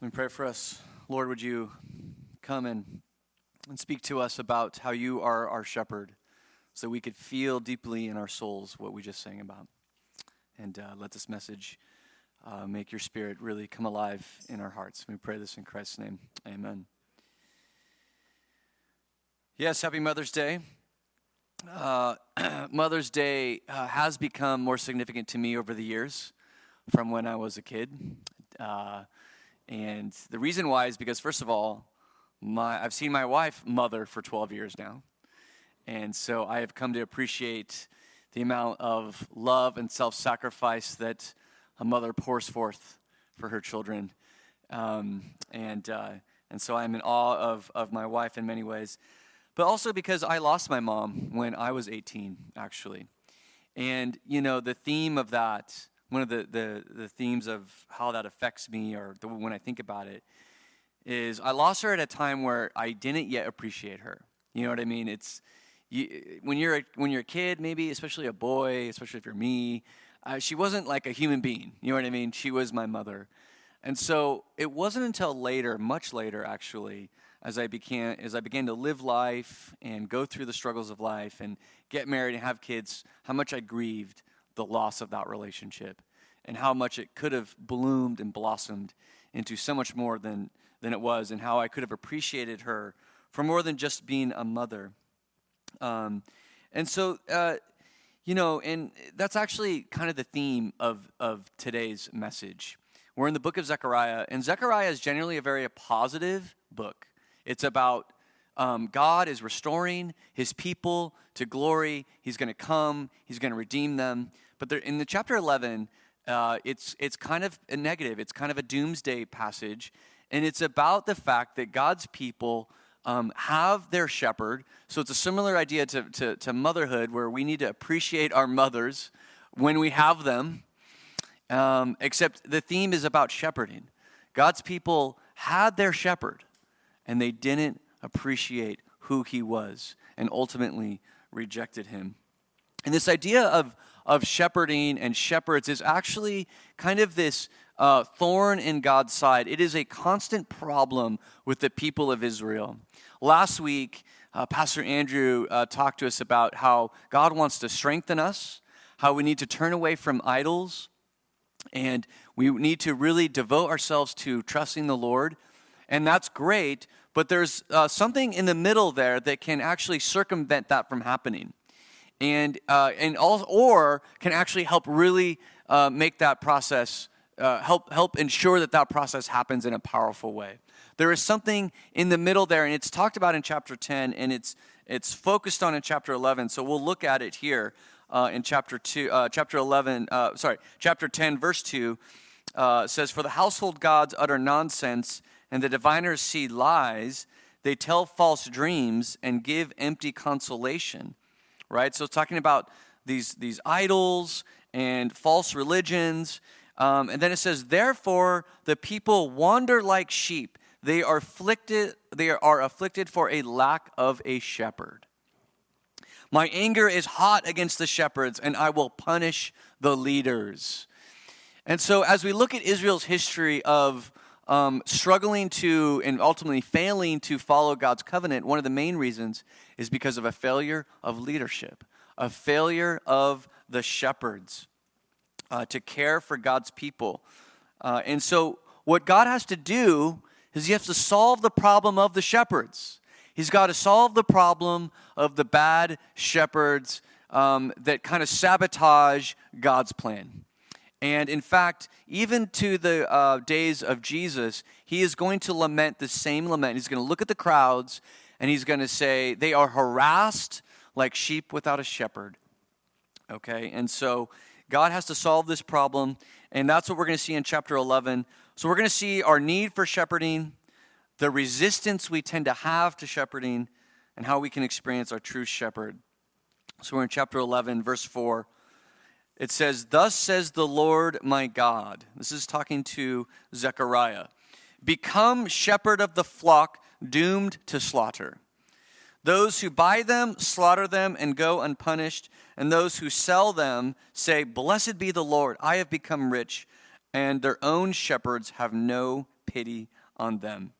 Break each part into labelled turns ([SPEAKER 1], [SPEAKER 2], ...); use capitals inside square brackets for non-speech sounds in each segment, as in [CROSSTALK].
[SPEAKER 1] Let me pray for us. Lord, would you come and, and speak to us about how you are our shepherd so we could feel deeply in our souls what we just sang about. And uh, let this message uh, make your spirit really come alive in our hearts. We pray this in Christ's name. Amen. Yes, happy Mother's Day. Uh, [CLEARS THROAT] Mother's Day uh, has become more significant to me over the years from when I was a kid. And the reason why is because, first of all, my, I've seen my wife mother for 12 years now. And so I have come to appreciate the amount of love and self sacrifice that a mother pours forth for her children. Um, and, uh, and so I'm in awe of, of my wife in many ways but also because I lost my mom when I was 18, actually. And, you know, the theme of that, one of the, the, the themes of how that affects me or the, when I think about it, is I lost her at a time where I didn't yet appreciate her. You know what I mean? It's you, when you're a, when you're a kid, maybe especially a boy, especially if you're me. Uh, she wasn't like a human being. You know what I mean? She was my mother, and so it wasn't until later, much later actually, as I began as I began to live life and go through the struggles of life and get married and have kids, how much I grieved the loss of that relationship and how much it could have bloomed and blossomed into so much more than than it was and how I could have appreciated her for more than just being a mother. Um, and so uh, you know, and that's actually kind of the theme of, of today's message. We're in the book of Zechariah, and Zechariah is generally a very positive book. It's about um, God is restoring his people to glory. He's going to come, he's going to redeem them. But there, in the chapter 11, uh, it's, it's kind of a negative, it's kind of a doomsday passage. And it's about the fact that God's people um, have their shepherd. So it's a similar idea to, to, to, motherhood, where we need to appreciate our mothers when we have them. Um, except the theme is about shepherding. God's people had their shepherd and they didn't appreciate who he was and ultimately rejected him. And this idea of, of shepherding and shepherds is actually kind of this uh, thorn in God's side. It is a constant problem with the people of Israel. Last week, uh, Pastor Andrew uh, talked to us about how God wants to strengthen us, how we need to turn away from idols, and we need to really devote ourselves to trusting the Lord. And that's great, but there's uh, something in the middle there that can actually circumvent that from happening. And, uh, and all, or can actually help really uh, make that process, uh, help, help ensure that that process happens in a powerful way. There is something in the middle there, and it's talked about in chapter 10, and it's, it's focused on in chapter 11. So we'll look at it here uh, in chapter 2, uh, chapter 11, sorry, chapter 10, verse 2. says, For the household gods utter nonsense and the diviners see lies, they tell false dreams and give empty consolation. Right? So it's talking about these, these idols and false religions. Um, and then it says, Therefore, the people wander like sheep. They are afflicted, they are afflicted for a lack of a shepherd. My anger is hot against the shepherds, and I will punish the leaders. And so, as we look at Israel's history of um, struggling to and ultimately failing to follow God's covenant, one of the main reasons is because of a failure of leadership, a failure of the shepherds uh, to care for God's people. Uh, and so, what God has to do is He has to solve the problem of the shepherds. He's got to solve the problem of the bad shepherds um, that kind of sabotage God's plan. And in fact, even to the uh, days of Jesus, he is going to lament the same lament. He's going to look at the crowds and he's going to say, They are harassed like sheep without a shepherd. Okay, and so God has to solve this problem, and that's what we're going to see in chapter 11. So we're going to see our need for shepherding, the resistance we tend to have to shepherding, and how we can experience our true shepherd. So we're in chapter 11, verse 4 it says, Thus says the Lord my God. This is talking to Zechariah. Become shepherd of the flock doomed to slaughter. Those who buy them slaughter them and go unpunished, and those who sell them say, Blessed be the Lord, I have become rich, and their own shepherds have no pity on them.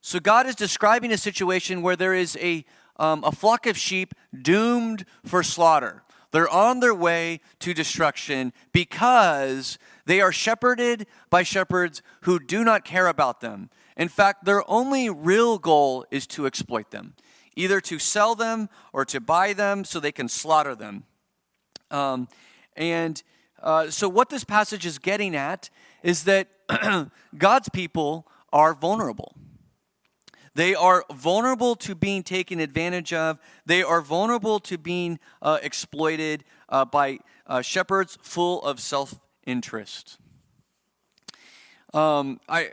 [SPEAKER 1] So God is describing a situation where there is a, um, a flock of sheep doomed for slaughter. They're on their way to destruction because they are shepherded by shepherds who do not care about them. In fact, their only real goal is to exploit them, either to sell them or to buy them so they can slaughter them. Um, and uh, so, what this passage is getting at is that [CLEARS THROAT] God's people are vulnerable. They are vulnerable to being taken advantage of. They are vulnerable to being uh, exploited uh, by uh, shepherds full of self interest. Um, I,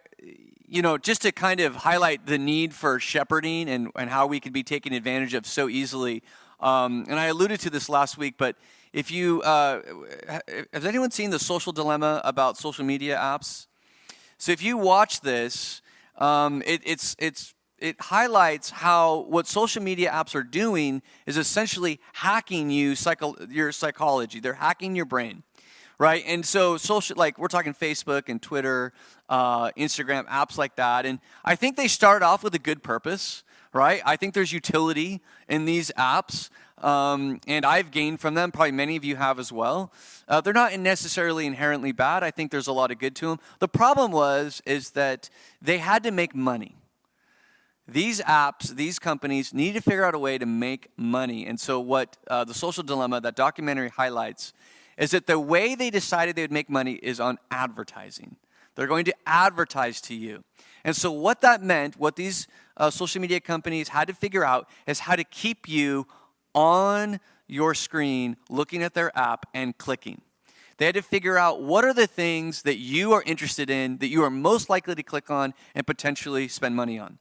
[SPEAKER 1] you know, just to kind of highlight the need for shepherding and, and how we can be taken advantage of so easily. Um, and I alluded to this last week, but if you, uh, has anyone seen the social dilemma about social media apps? So if you watch this, um, it, it's, it's, it highlights how what social media apps are doing is essentially hacking you psycho, your psychology. They're hacking your brain, right? And so social, like we're talking Facebook and Twitter, uh, Instagram, apps like that. And I think they start off with a good purpose, right? I think there's utility in these apps um, and I've gained from them. Probably many of you have as well. Uh, they're not necessarily inherently bad. I think there's a lot of good to them. The problem was is that they had to make money. These apps, these companies need to figure out a way to make money. And so, what uh, the social dilemma that documentary highlights is that the way they decided they would make money is on advertising. They're going to advertise to you. And so, what that meant, what these uh, social media companies had to figure out, is how to keep you on your screen looking at their app and clicking. They had to figure out what are the things that you are interested in, that you are most likely to click on and potentially spend money on.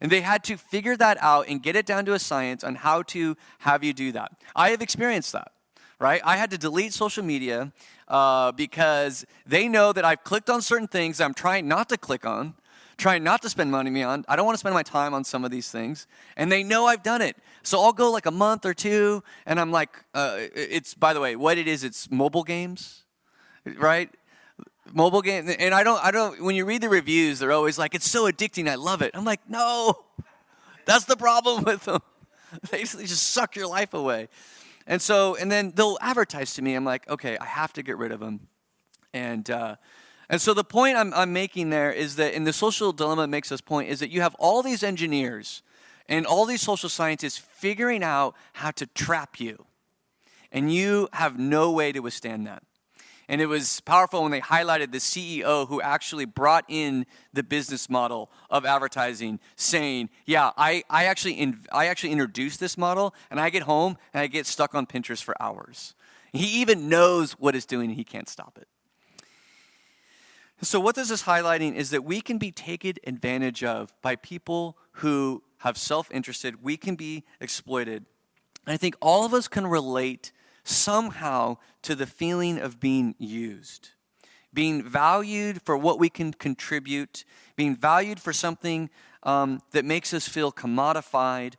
[SPEAKER 1] And they had to figure that out and get it down to a science on how to have you do that. I have experienced that, right? I had to delete social media uh, because they know that I've clicked on certain things I'm trying not to click on, trying not to spend money on. I don't want to spend my time on some of these things. And they know I've done it. So I'll go like a month or two, and I'm like, uh, it's, by the way, what it is, it's mobile games, right? Mobile game, and I don't, I don't, when you read the reviews, they're always like, it's so addicting, I love it. I'm like, no, that's the problem [LAUGHS] with them. They just suck your life away. And so, and then they'll advertise to me. I'm like, okay, I have to get rid of them. And, uh, and so the point I'm, I'm making there is that in the social dilemma makes this point is that you have all these engineers and all these social scientists figuring out how to trap you. And you have no way to withstand that. And it was powerful when they highlighted the CEO who actually brought in the business model of advertising, saying, Yeah, I, I, actually, in, I actually introduced this model, and I get home and I get stuck on Pinterest for hours. He even knows what it's doing, and he can't stop it. So, what this is highlighting is that we can be taken advantage of by people who have self interested, we can be exploited. And I think all of us can relate somehow to the feeling of being used, being valued for what we can contribute, being valued for something um, that makes us feel commodified,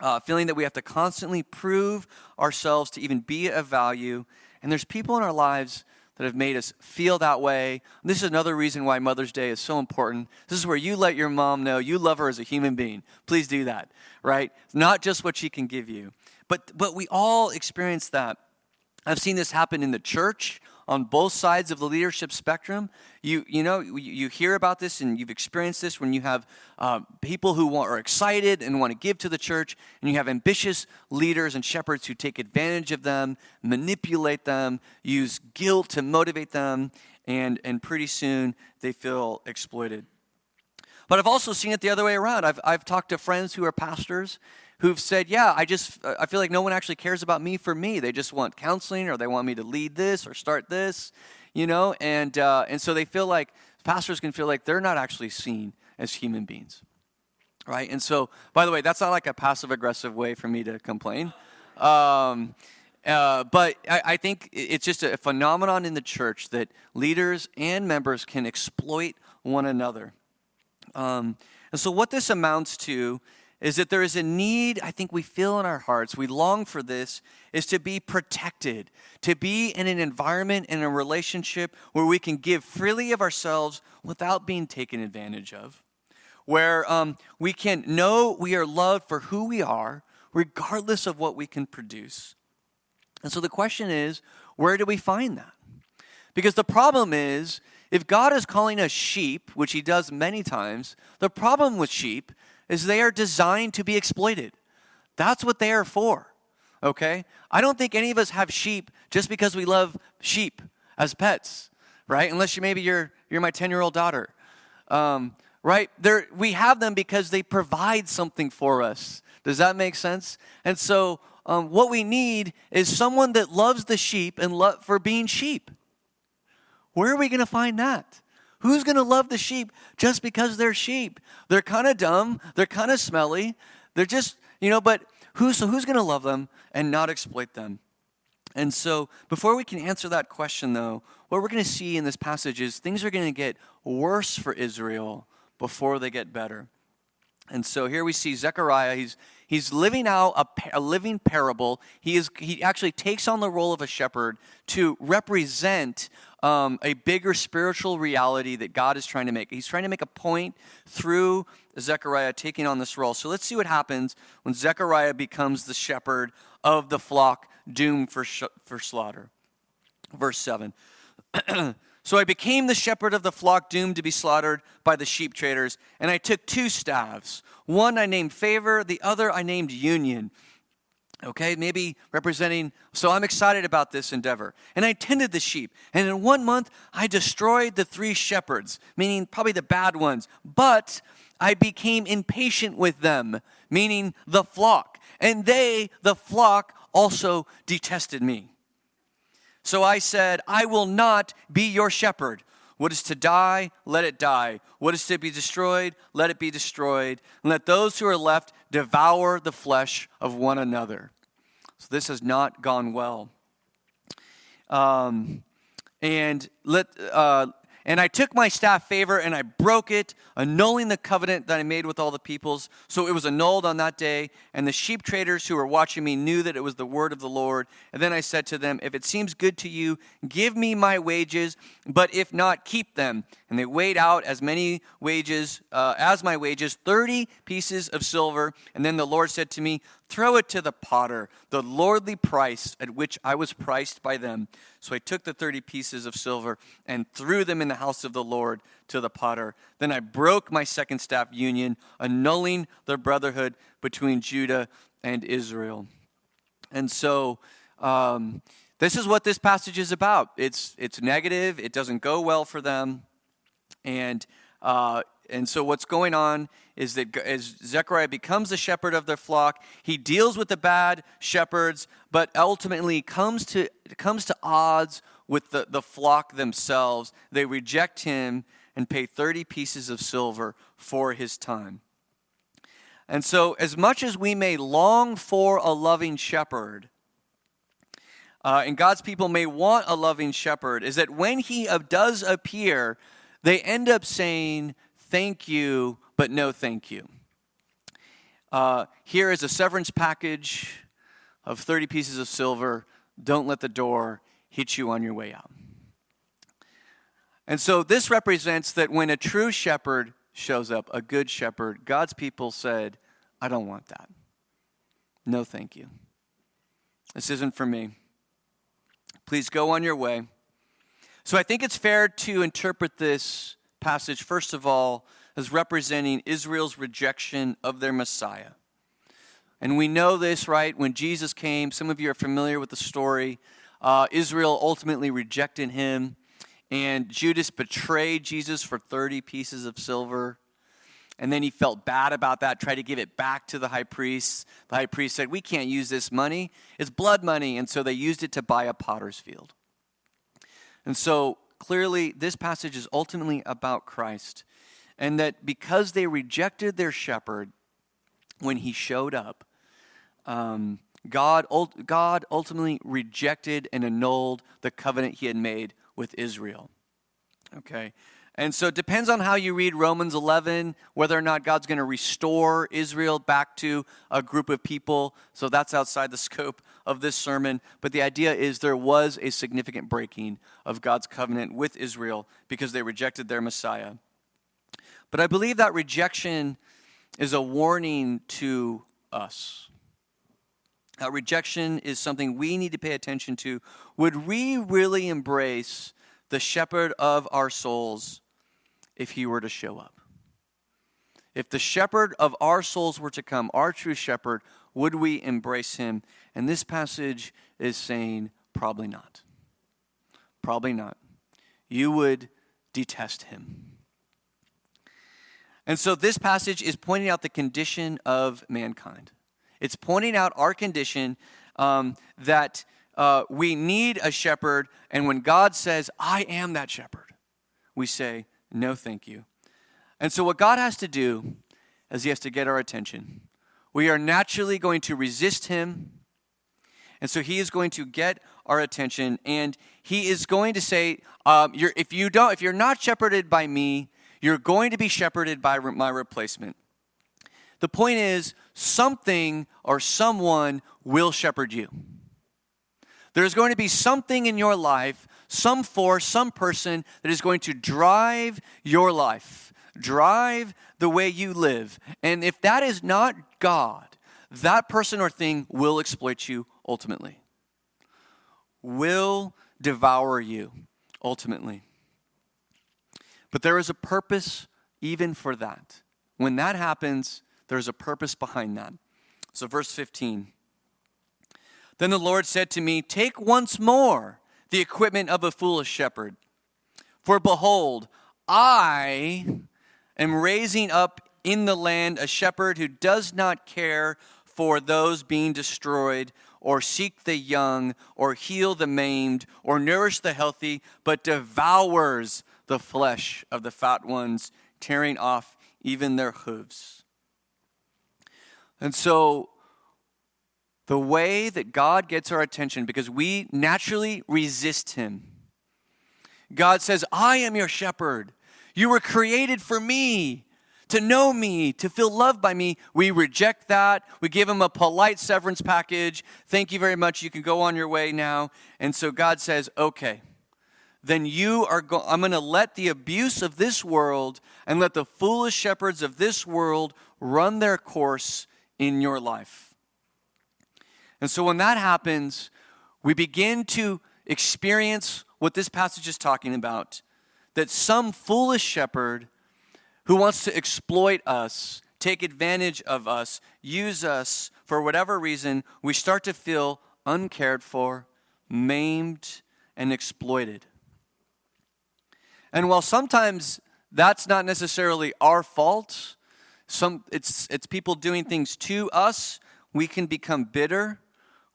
[SPEAKER 1] uh, feeling that we have to constantly prove ourselves to even be of value. And there's people in our lives that have made us feel that way. This is another reason why Mother's Day is so important. This is where you let your mom know you love her as a human being. Please do that, right? Not just what she can give you. But but we all experience that. I've seen this happen in the church on both sides of the leadership spectrum. You, you know, you hear about this and you've experienced this when you have uh, people who want, are excited and want to give to the church, and you have ambitious leaders and shepherds who take advantage of them, manipulate them, use guilt to motivate them, and, and pretty soon they feel exploited. But I've also seen it the other way around. I've, I've talked to friends who are pastors who've said, Yeah, I just, I feel like no one actually cares about me for me. They just want counseling or they want me to lead this or start this, you know? And, uh, and so they feel like, pastors can feel like they're not actually seen as human beings, right? And so, by the way, that's not like a passive aggressive way for me to complain. Um, uh, but I, I, think it's just a phenomenon in the church that leaders and members can exploit one another. Um, and so, what this amounts to is that there is a need, I think we feel in our hearts, we long for this, is to be protected, to be in an environment, and a relationship where we can give freely of ourselves without being taken advantage of, where um, we can know we are loved for who we are, regardless of what we can produce. And so the question is, where do we find that? Because the problem is, if God is calling us sheep, which He does many times, the problem with sheep is they are designed to be exploited. That's what they are for. Okay? I don't think any of us have sheep just because we love sheep as pets, right? Unless you maybe you're you're my 10-year-old daughter. Um, right? There we have them because they provide something for us. Does that make sense? And so um, what we need is someone that loves the sheep and love for being sheep. Where are we going to find that? Who's going to love the sheep just because they're sheep? They're kind of dumb, they're kind of smelly. They're just, you know, but who so who's going to love them and not exploit them? And so, before we can answer that question though, what we're going to see in this passage is things are going to get worse for Israel before they get better. And so here we see Zechariah, he's He's living out a, a, living parable. He, is, he actually takes on the role of a shepherd to represent um, a bigger spiritual reality that God is trying to make. He's trying to make a point through Zechariah taking on this role. So let's see what happens when Zechariah becomes the shepherd of the flock doomed for, sh- for slaughter. Verse 7. [CLEARS THROAT] So I became the shepherd of the flock doomed to be slaughtered by the sheep traders, and I took two staffs. One I named favor, the other I named union. Okay, maybe representing, so I'm excited about this endeavor. And I tended the sheep. And in one month, I destroyed the three shepherds, meaning probably the bad ones. But I became impatient with them, meaning the flock. And they, the flock, also detested me. So I said, I will not be your shepherd. What is to die, let it die. What is to be destroyed, let it be destroyed. And let those who are left devour the flesh of one another. So this has not gone well. Um, and let, uh, and I took my staff favor and I broke it, annulling the covenant that I made with all the peoples. So it was annulled on that day. And the sheep traders who were watching me knew that it was the word of the Lord. And then I said to them, If it seems good to you, give me my wages, but if not, keep them. And they weighed out as many wages, uh, as my wages, 30 pieces of silver. And then the Lord said to me, Throw it to the potter, the lordly price at which I was priced by them. So I took the 30 pieces of silver and threw them in the house of the Lord to the potter. Then I broke my second staff union, annulling the brotherhood between Judah and Israel. And so, um, this is what this passage is about. It's, it's negative, it doesn't go well for them. And uh, and so what's going on is that as Zechariah becomes the shepherd of their flock, he deals with the bad shepherds, but ultimately comes to comes to odds with the, the flock themselves. They reject him and pay 30 pieces of silver for his time. And so, as much as we may long for a loving shepherd, uh, and God's people may want a loving shepherd, is that when he does appear, they end up saying, Thank you, but no thank you. Uh, here is a severance package of 30 pieces of silver. Don't let the door hit you on your way out. And so this represents that when a true shepherd shows up, a good shepherd, God's people said, I don't want that. No, thank you. This isn't for me. Please go on your way. So I think it's fair to interpret this passage, first of all, as representing Israel's rejection of their Messiah. And we know this, right? When Jesus came, some of you are familiar with the story. Uh, Israel ultimately rejected him, and Judas betrayed Jesus for 30 pieces of silver. And then he felt bad about that, tried to give it back to the high priest. The high priest said, We can't use this money. It's blood money. And so they used it to buy a potter's field. And so clearly, this passage is ultimately about Christ. And that because they rejected their shepherd when he showed up, um, God, God ultimately rejected and annulled the covenant he had made with Israel. Okay. And so it depends on how you read Romans 11, whether or not God's going to restore Israel back to a group of people. So that's outside the scope of this sermon. But the idea is there was a significant breaking of God's covenant with Israel because they rejected their Messiah. But I believe that rejection is a warning to us. That rejection is something we need to pay attention to. Would we really embrace the shepherd of our souls if he were to show up? If the shepherd of our souls were to come, our true shepherd, would we embrace him? And this passage is saying, probably not. Probably not. You would detest him. And so this passage is pointing out the condition of mankind. It's pointing out our condition um, that uh, we need a shepherd, and when God says, I am that shepherd, we say, No, thank you. And so, what God has to do is He has to get our attention. We are naturally going to resist Him, and so He is going to get our attention, and He is going to say, um, If you don't, if you're not shepherded by me, you're going to be shepherded by my replacement. The point is, something or someone will shepherd you. There's going to be something in your life, some force, some person that is going to drive your life, drive the way you live. And if that is not God, that person or thing will exploit you ultimately, will devour you ultimately. But there is a purpose even for that. When that happens, there's a purpose behind that. So, verse 15. Then the Lord said to me, Take once more the equipment of a foolish shepherd. For behold, I am raising up in the land a shepherd who does not care for those being destroyed, or seek the young, or heal the maimed, or nourish the healthy, but devours the flesh of the fat ones, tearing off even their hooves. And so, the way that God gets our attention, because we naturally resist Him, God says, I am your shepherd. You were created for me, to know me, to feel loved by me. We reject that. We give Him a polite severance package. Thank you very much. You can go on your way now. And so God says, okay then you are go- I'm going to let the abuse of this world and let the foolish shepherds of this world run their course in your life. And so when that happens, we begin to experience what this passage is talking about that some foolish shepherd who wants to exploit us, take advantage of us, use us for whatever reason, we start to feel uncared for, maimed, and exploited. And while sometimes that's not necessarily our fault, some, it's, it's people doing things to us. We can become bitter.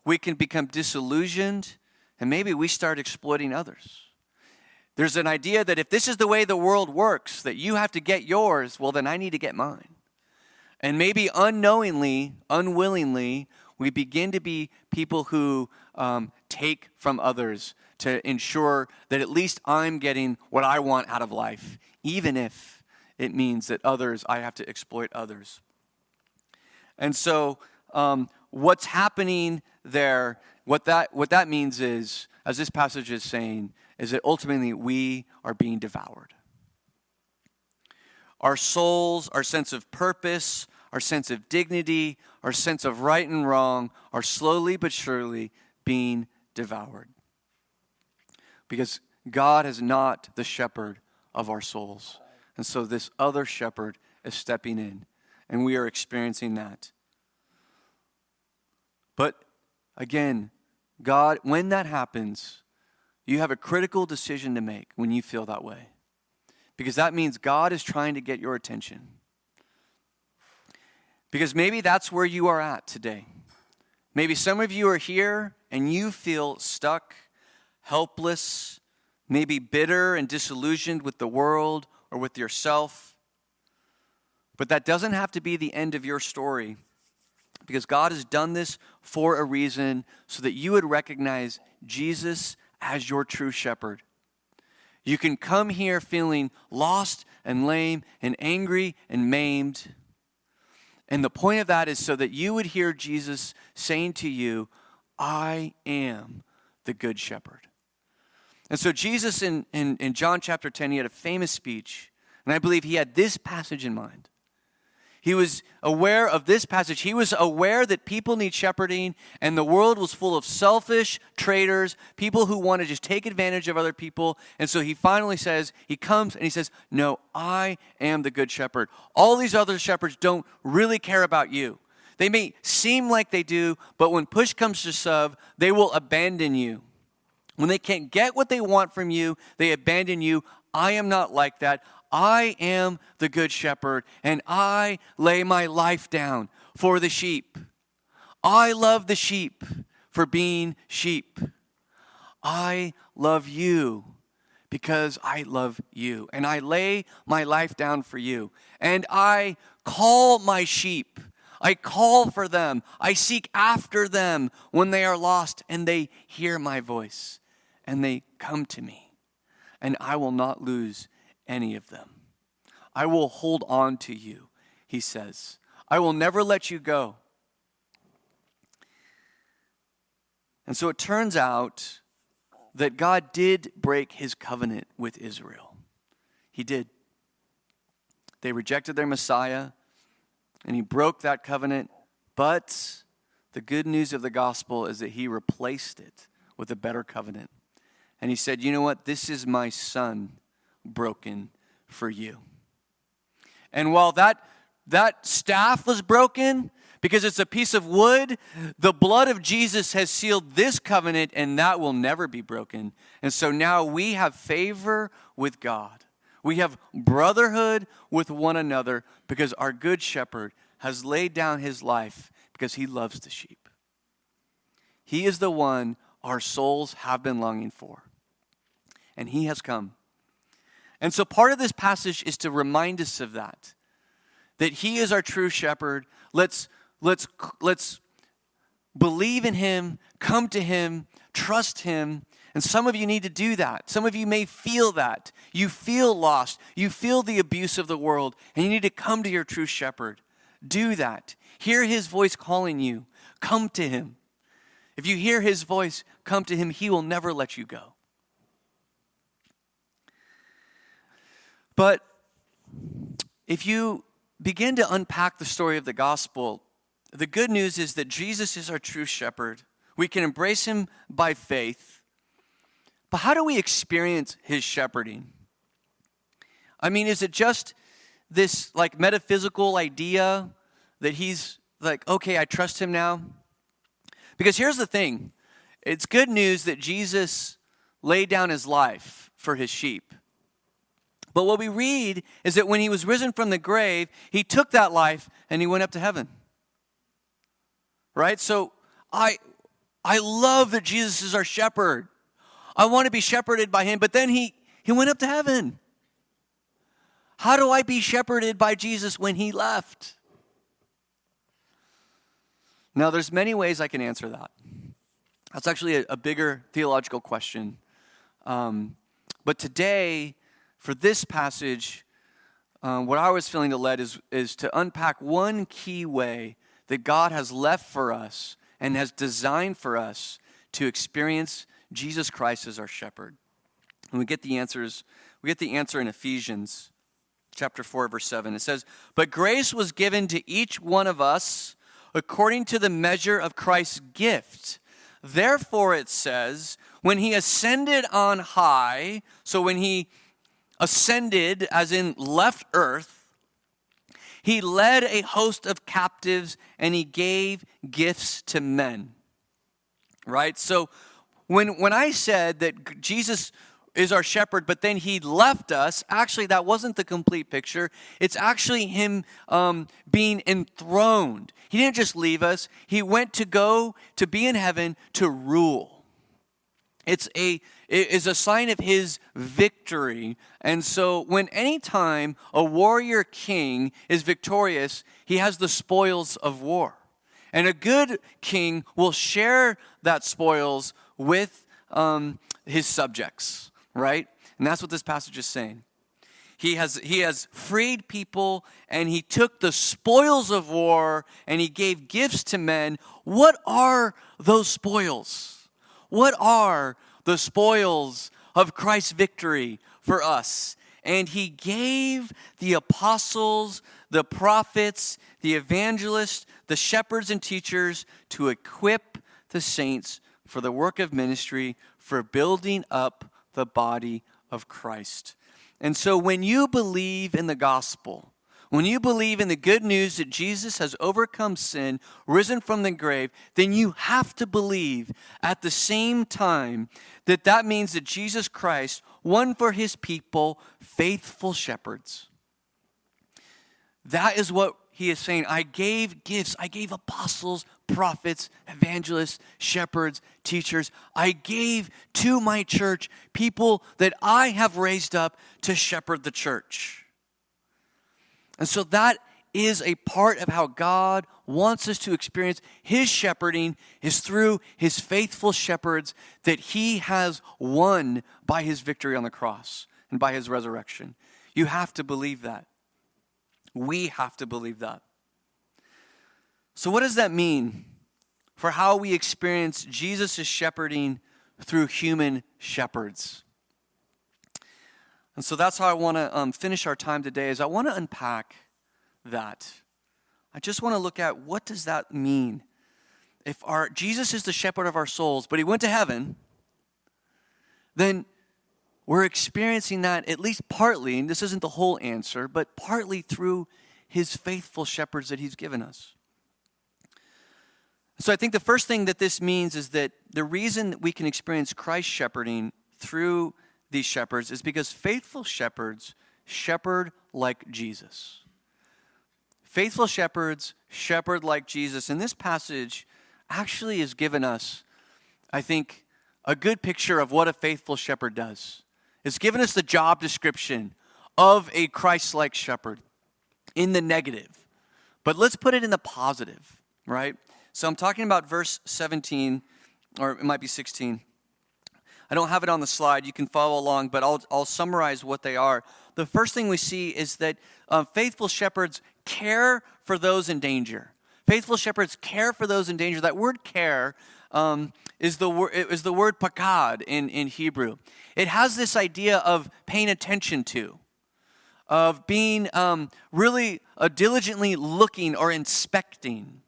[SPEAKER 1] We can become disillusioned. And maybe we start exploiting others. There's an idea that if this is the way the world works, that you have to get yours, well, then I need to get mine. And maybe unknowingly, unwillingly, we begin to be people who um, take from others to ensure that at least I'm getting what I want out of life, even if it means that others, I have to exploit others. And so, um, what's happening there, what that, what that means is, as this passage is saying, is that ultimately we are being devoured. Our souls, our sense of purpose, our sense of dignity, our sense of right and wrong are slowly but surely being devoured. Because God is not the shepherd of our souls. And so this other shepherd is stepping in, and we are experiencing that. But again, God, when that happens, you have a critical decision to make when you feel that way. Because that means God is trying to get your attention. Because maybe that's where you are at today. Maybe some of you are here and you feel stuck, helpless, maybe bitter and disillusioned with the world or with yourself. But that doesn't have to be the end of your story because God has done this for a reason so that you would recognize Jesus as your true shepherd. You can come here feeling lost and lame and angry and maimed. And the point of that is so that you would hear Jesus saying to you, I am the good shepherd. And so, Jesus in, in, in, John chapter 10, he had a famous speech, and I believe he had this passage in mind. He was aware of this passage. He was aware that people need shepherding, and the world was full of selfish traders, people who want to just take advantage of other people. And so he finally says, he comes and he says, No, I am the good shepherd. All these other shepherds don't really care about you. They may seem like they do, but when push comes to shove, they will abandon you. When they can't get what they want from you, they abandon you. I am not like that. I am the good shepherd, and I lay my life down for the sheep. I love the sheep for being sheep. I love you because I love you, and I lay my life down for you. And I call my sheep. I call for them. I seek after them when they are lost, and they hear my voice, and they come to me. And I will not lose any of them. I will hold on to you, he says. I will never let you go. And so it turns out that God did break his covenant with Israel. He did. They rejected their Messiah, and he broke that covenant. But the good news of the gospel is that he replaced it with a better covenant. And he said, You know what? This is my son broken for you. And while that, that staff was broken, because it's a piece of wood, the blood of Jesus has sealed this covenant, and that will never be broken. And so now we have favor with God. We have brotherhood with one another because our good shepherd has laid down his life because he loves the sheep. He is the one our souls have been longing for. And he has come and so part of this passage is to remind us of that. That he is our true shepherd. Let's let's let's believe in him, come to him, trust him. And some of you need to do that. Some of you may feel that. You feel lost. You feel the abuse of the world, and you need to come to your true shepherd. Do that. Hear his voice calling you. Come to him. If you hear his voice, come to him. He will never let you go. But if you begin to unpack the story of the gospel, the good news is that Jesus is our true shepherd. We can embrace him by faith. But how do we experience his shepherding? I mean, is it just this like metaphysical idea that he's like, okay, I trust him now? Because here's the thing it's good news that Jesus laid down his life for his sheep. But what we read is that when he was risen from the grave, he took that life and he went up to heaven. Right? So I I love that Jesus is our shepherd. I want to be shepherded by him, but then he he went up to heaven. How do I be shepherded by Jesus when he left? Now there's many ways I can answer that. That's actually a, a bigger theological question. Um, but today for this passage, um, what I was feeling to lead is, is to unpack one key way that God has left for us and has designed for us to experience Jesus Christ as our shepherd. And we get the answers, we get the answer in Ephesians chapter 4, verse 7. It says, But grace was given to each one of us according to the measure of Christ's gift. Therefore, it says, when he ascended on high, so when he ascended, as in left earth, he led a host of captives and he gave gifts to men. Right? So when, when I said that Jesus is our shepherd, but then he left us, actually, that wasn't the complete picture. It's actually him um, being enthroned. He didn't just leave us, he went to go to be in heaven to rule. It's a it is a sign of his victory. And so when anytime a warrior king is victorious, he has the spoils of war. And a good king will share that spoils with um, his subjects, right? And that's what this passage is saying. He has, he has freed people and he took the spoils of war and he gave gifts to men. What are those spoils? What are the spoils of Christ's victory for us? And he gave the apostles, the prophets, the evangelists, the shepherds, and teachers to equip the saints for the work of ministry, for building up the body of Christ. And so when you believe in the gospel, when you believe in the good news that Jesus has overcome sin, risen from the grave, then you have to believe at the same time that that means that Jesus Christ won for his people faithful shepherds. That is what he is saying. I gave gifts, I gave apostles, prophets, evangelists, shepherds, teachers. I gave to my church people that I have raised up to shepherd the church. And so that is a part of how God wants us to experience his shepherding is through his faithful shepherds that he has won by his victory on the cross and by his resurrection. You have to believe that. We have to believe that. So, what does that mean for how we experience Jesus' shepherding through human shepherds? And so that's how I want to um, finish our time today. Is I want to unpack that. I just want to look at what does that mean? If our Jesus is the shepherd of our souls, but he went to heaven, then we're experiencing that at least partly, and this isn't the whole answer, but partly through his faithful shepherds that he's given us. So I think the first thing that this means is that the reason that we can experience Christ shepherding through these shepherds is because faithful shepherds shepherd like Jesus. Faithful shepherds shepherd like Jesus. And this passage actually has given us, I think, a good picture of what a faithful shepherd does. It's given us the job description of a Christ like shepherd in the negative. But let's put it in the positive, right? So I'm talking about verse 17, or it might be 16. I don't have it on the slide. You can follow along, but I'll, I'll summarize what they are. The first thing we see is that uh, faithful shepherds care for those in danger. Faithful shepherds care for those in danger. That word care um, is, the word, is the word pakad in, in Hebrew. It has this idea of paying attention to, of being um, really uh, diligently looking or inspecting.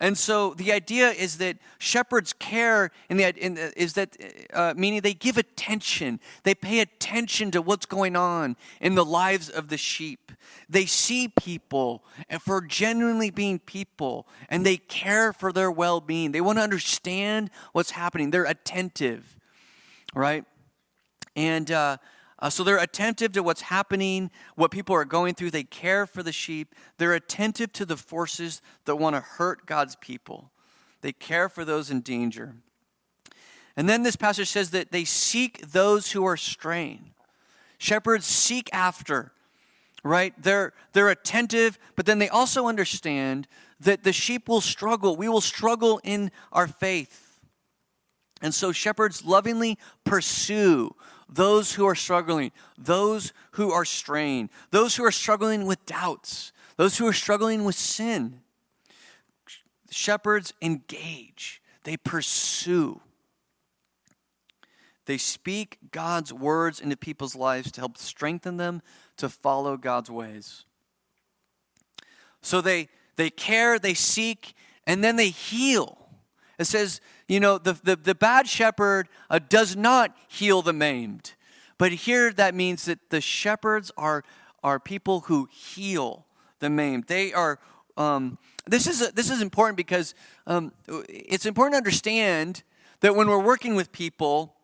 [SPEAKER 1] And so the idea is that shepherds care, in the, in the, is that uh, meaning they give attention. They pay attention to what's going on in the lives of the sheep. They see people and for genuinely being people, and they care for their well-being. They want to understand what's happening. They're attentive, right? And uh, uh, so they're attentive to what's happening, what people are going through. They care for the sheep. They're attentive to the forces that want to hurt God's people. They care for those in danger. And then this passage says that they seek those who are straying. Shepherds seek after, right? They're, they're attentive, but then they also understand that the sheep will struggle. We will struggle in our faith. And so shepherds lovingly pursue those who are struggling, those who are straying, those who are struggling with doubts, those who are struggling with sin. Shepherds engage, they pursue. They speak God's words into people's lives to help strengthen them to follow God's ways. So they, they care, they seek, and then they heal. It says, you know, the, the, the bad shepherd uh, does not heal the maimed. But here that means that the shepherds are, are people who heal the maimed. They are, um, this, is, this is important because um, it's important to understand that when we're working with people,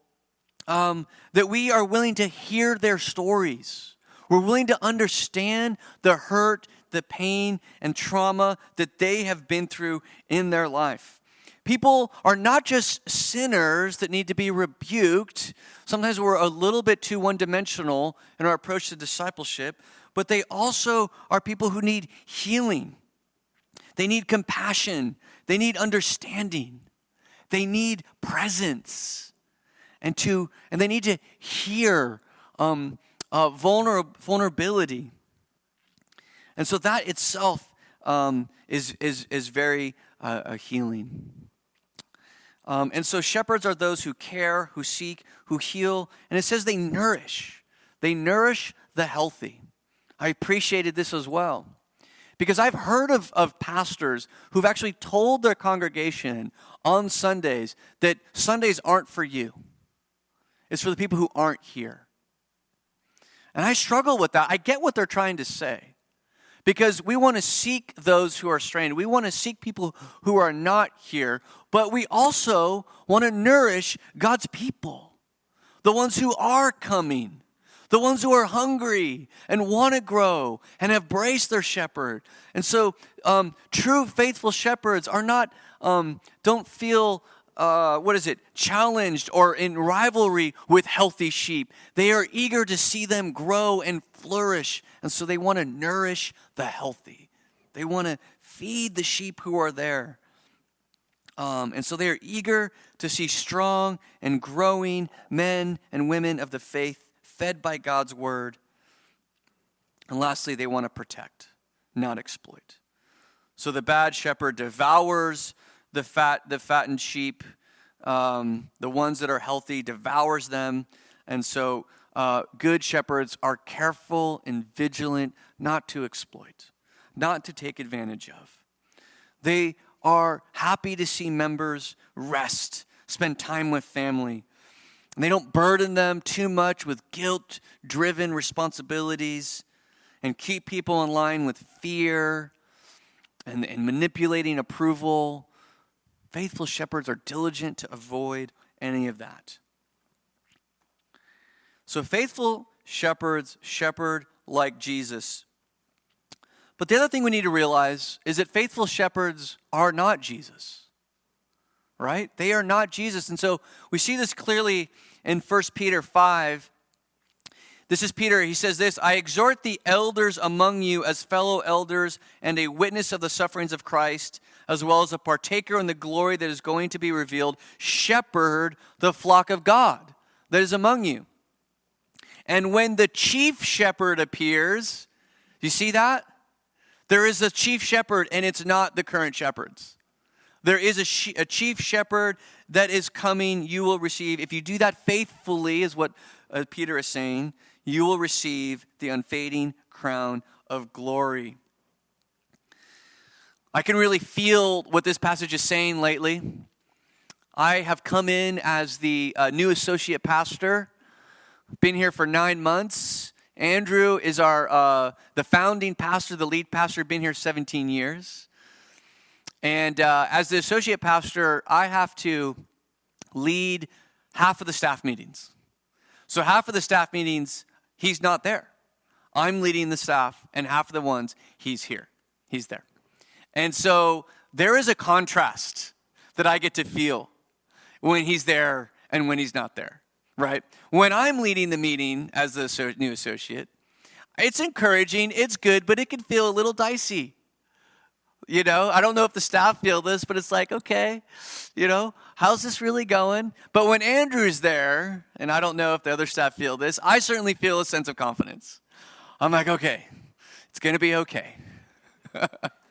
[SPEAKER 1] um, that we are willing to hear their stories. We're willing to understand the hurt, the pain, and trauma that they have been through in their life. People are not just sinners that need to be rebuked. Sometimes we're a little bit too one dimensional in our approach to discipleship, but they also are people who need healing. They need compassion. They need understanding. They need presence. and to and they need to hear um, uh, vulner, vulnerability. And so that itself um, is, is, is very uh, healing. Um, and so shepherds are those who care, who seek, who heal. And it says they nourish. They nourish the healthy. I appreciated this as well. Because I've heard of, of pastors who've actually told their congregation on Sundays that Sundays aren't for you, it's for the people who aren't here. And I struggle with that. I get what they're trying to say because we want to seek those who are strained. We want to seek people who are not here, but we also want to nourish God's people, the ones who are coming, the ones who are hungry and want to grow and have braced their shepherd. And so, um, true faithful shepherds are not, um, don't feel uh, what is it, challenged or in rivalry with healthy sheep. They are eager to see them grow and flourish. And so they want to nourish the healthy. They want to feed the sheep who are there. Um, and so they are eager to see strong and growing men and women of the faith fed by God's word. And lastly, they want to protect, not exploit. So the bad shepherd devours the fat, the fattened sheep, um, the ones that are healthy, devours them. And so uh, good shepherds are careful and vigilant not to exploit, not to take advantage of. They are happy to see members rest, spend time with family. And they don't burden them too much with guilt driven responsibilities and keep people in line with fear and, and manipulating approval Faithful shepherds are diligent to avoid any of that. So, faithful shepherds shepherd like Jesus. But the other thing we need to realize is that faithful shepherds are not Jesus, right? They are not Jesus. And so we see this clearly in 1 Peter 5. This is Peter. He says this I exhort the elders among you as fellow elders and a witness of the sufferings of Christ as well as a partaker in the glory that is going to be revealed, shepherd the flock of God that is among you. And when the chief shepherd appears, you see that? There is a chief shepherd, and it's not the current shepherds. There is a, she- a chief shepherd that is coming, you will receive. If you do that faithfully, is what uh, Peter is saying, you will receive the unfading crown of glory. I can really feel what this passage is saying lately. I have come in as the uh, new associate pastor, been here for nine months. Andrew is our uh, the founding pastor, the lead pastor, been here 17 years. And uh, as the associate pastor, I have to lead half of the staff meetings. So half of the staff meetings, he's not there. I'm leading the staff, and half of the ones, he's here. He's there. And so there is a contrast that I get to feel when he's there and when he's not there, right? When I'm leading the meeting as the new associate, it's encouraging, it's good, but it can feel a little dicey. You know, I don't know if the staff feel this, but it's like, okay, you know, how's this really going? But when Andrew's there, and I don't know if the other staff feel this, I certainly feel a sense of confidence. I'm like, okay, it's going to be okay. [LAUGHS]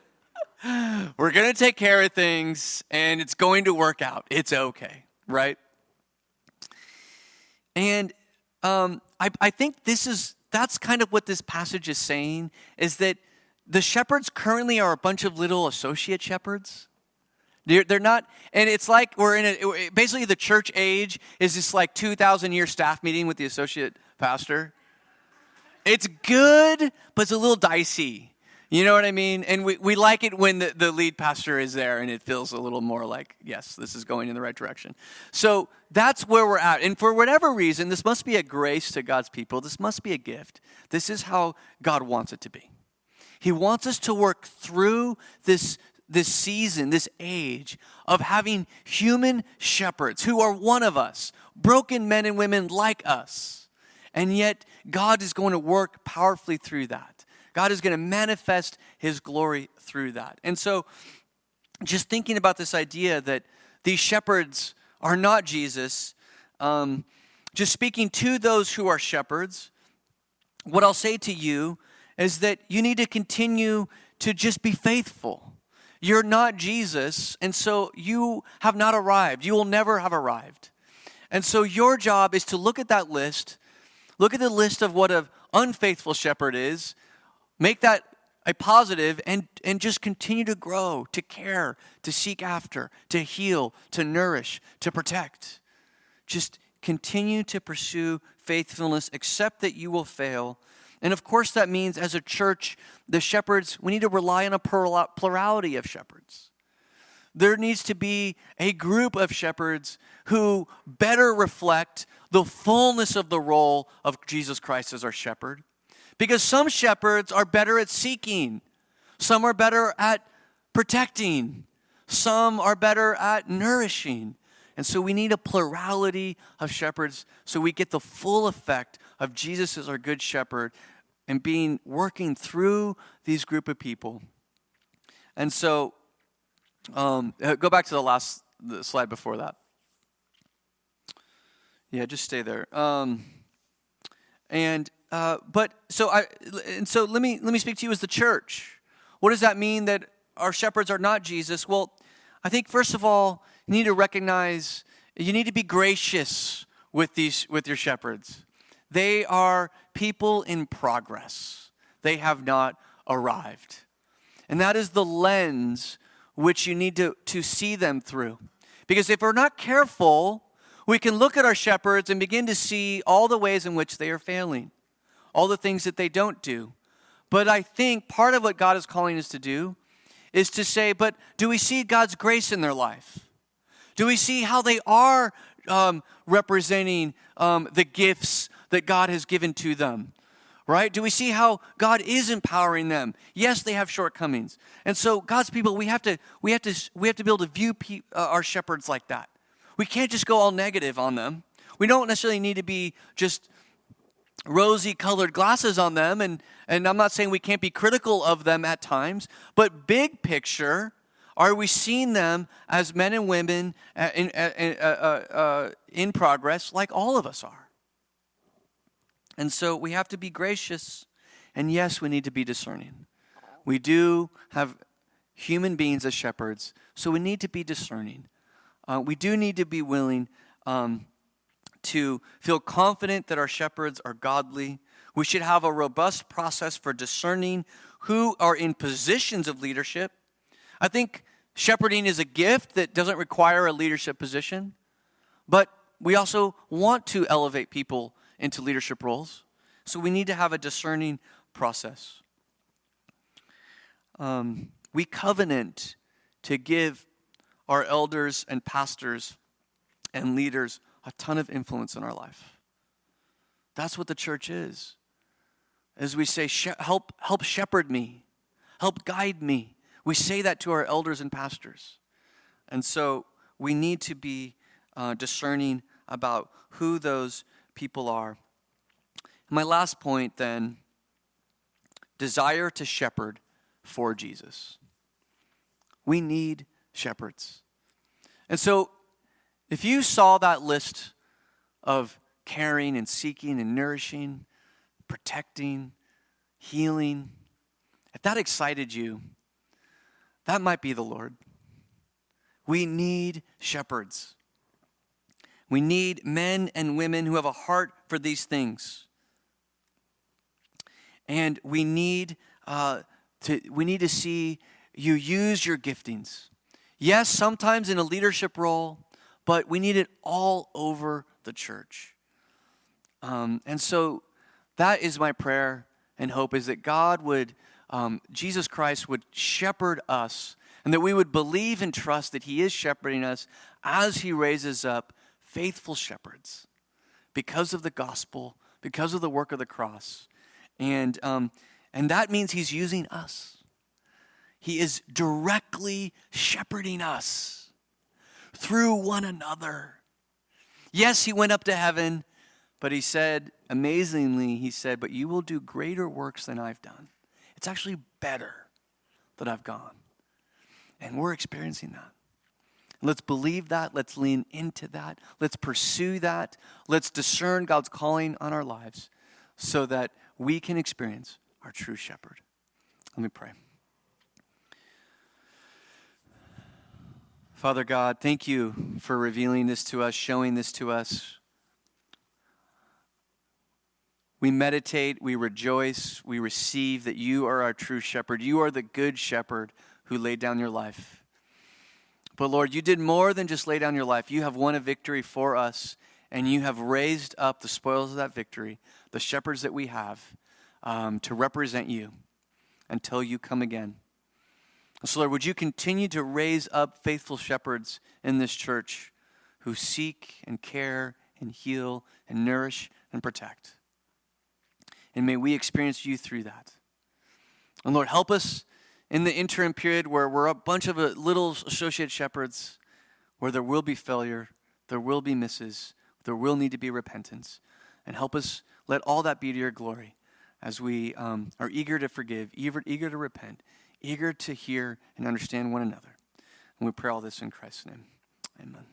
[SPEAKER 1] [SIGHS] We're going to take care of things and it's going to work out. It's okay, right? And um, I, I think this is, that's kind of what this passage is saying is that the shepherds currently are a bunch of little associate shepherds. They're, they're not, and it's like we're in a, basically the church age is this like 2,000 year staff meeting with the associate pastor. It's good, but it's a little dicey. You know what I mean? And we, we like it when the, the lead pastor is there and it feels a little more like, yes, this is going in the right direction. So that's where we're at. And for whatever reason, this must be a grace to God's people. This must be a gift. This is how God wants it to be. He wants us to work through this, this season, this age of having human shepherds who are one of us, broken men and women like us. And yet, God is going to work powerfully through that. God is going to manifest his glory through that. And so, just thinking about this idea that these shepherds are not Jesus, um, just speaking to those who are shepherds, what I'll say to you is that you need to continue to just be faithful. You're not Jesus, and so you have not arrived. You will never have arrived. And so your job is to look at that list, look at the list of what an unfaithful shepherd is, make that a positive and, and just continue to grow, to care, to seek after, to heal, to nourish, to protect. Just continue to pursue faithfulness, accept that you will fail. And of course, that means as a church, the shepherds, we need to rely on a plurality of shepherds. There needs to be a group of shepherds who better reflect the fullness of the role of Jesus Christ as our shepherd. Because some shepherds are better at seeking, some are better at protecting, some are better at nourishing. And so we need a plurality of shepherds so we get the full effect of Jesus as our good shepherd and being working through these group of people. And so um, uh, go back to the last the slide before that. Yeah, just stay there. Um, and uh, but so I and so let me let me speak to you as the church. What does that mean that our shepherds are not Jesus? Well, I think first of all, you need to recognize you need to be gracious with these with your shepherds. They are people in progress. They have not arrived. And that is the lens which you need to, to see them through. Because if we're not careful, we can look at our shepherds and begin to see all the ways in which they are failing all the things that they don't do. But I think part of what God is calling us to do is to say, but do we see God's grace in their life? Do we see how they are um, representing um, the gifts that God has given to them? Right? Do we see how God is empowering them? Yes, they have shortcomings, and so God's people, we have to, we have to, we have to be able to view pe- uh, our shepherds like that. We can't just go all negative on them. We don't necessarily need to be just rosy colored glasses on them and and I'm not saying we can't be critical of them at times but big picture are we seeing them as men and women uh, in, uh, in, uh, uh, in progress like all of us are? And so we have to be gracious and yes we need to be discerning. We do have human beings as shepherds so we need to be discerning. Uh, we do need to be willing um, to feel confident that our shepherds are godly. We should have a robust process for discerning who are in positions of leadership. I think shepherding is a gift that doesn't require a leadership position, but we also want to elevate people into leadership roles. So we need to have a discerning process. Um, we covenant to give our elders and pastors and leaders a ton of influence in our life. That's what the church is. As we say, help, help shepherd me, help guide me. We say that to our elders and pastors. And so we need to be uh, discerning about who those people are. My last point then desire to shepherd for Jesus. We need shepherds. And so if you saw that list of caring and seeking and nourishing, protecting, healing, if that excited you, that might be the Lord. We need shepherds. We need men and women who have a heart for these things. And we need, uh, to, we need to see you use your giftings. Yes, sometimes in a leadership role, but we need it all over the church. Um, and so that is my prayer and hope is that God would, um, Jesus Christ would shepherd us and that we would believe and trust that He is shepherding us as He raises up faithful shepherds because of the gospel, because of the work of the cross. And, um, and that means He's using us. He is directly shepherding us through one another. Yes, he went up to heaven, but he said, amazingly, he said, But you will do greater works than I've done. It's actually better that I've gone. And we're experiencing that. Let's believe that. Let's lean into that. Let's pursue that. Let's discern God's calling on our lives so that we can experience our true shepherd. Let me pray. Father God, thank you for revealing this to us, showing this to us. We meditate, we rejoice, we receive that you are our true shepherd. You are the good shepherd who laid down your life. But Lord, you did more than just lay down your life. You have won a victory for us, and you have raised up the spoils of that victory, the shepherds that we have, um, to represent you until you come again. So, Lord, would you continue to raise up faithful shepherds in this church who seek and care and heal and nourish and protect? And may we experience you through that. And Lord, help us in the interim period where we're a bunch of little associate shepherds, where there will be failure, there will be misses, there will need to be repentance. And help us let all that be to your glory as we um, are eager to forgive, eager, eager to repent, eager to hear and understand one another. And we pray all this in Christ's name. Amen.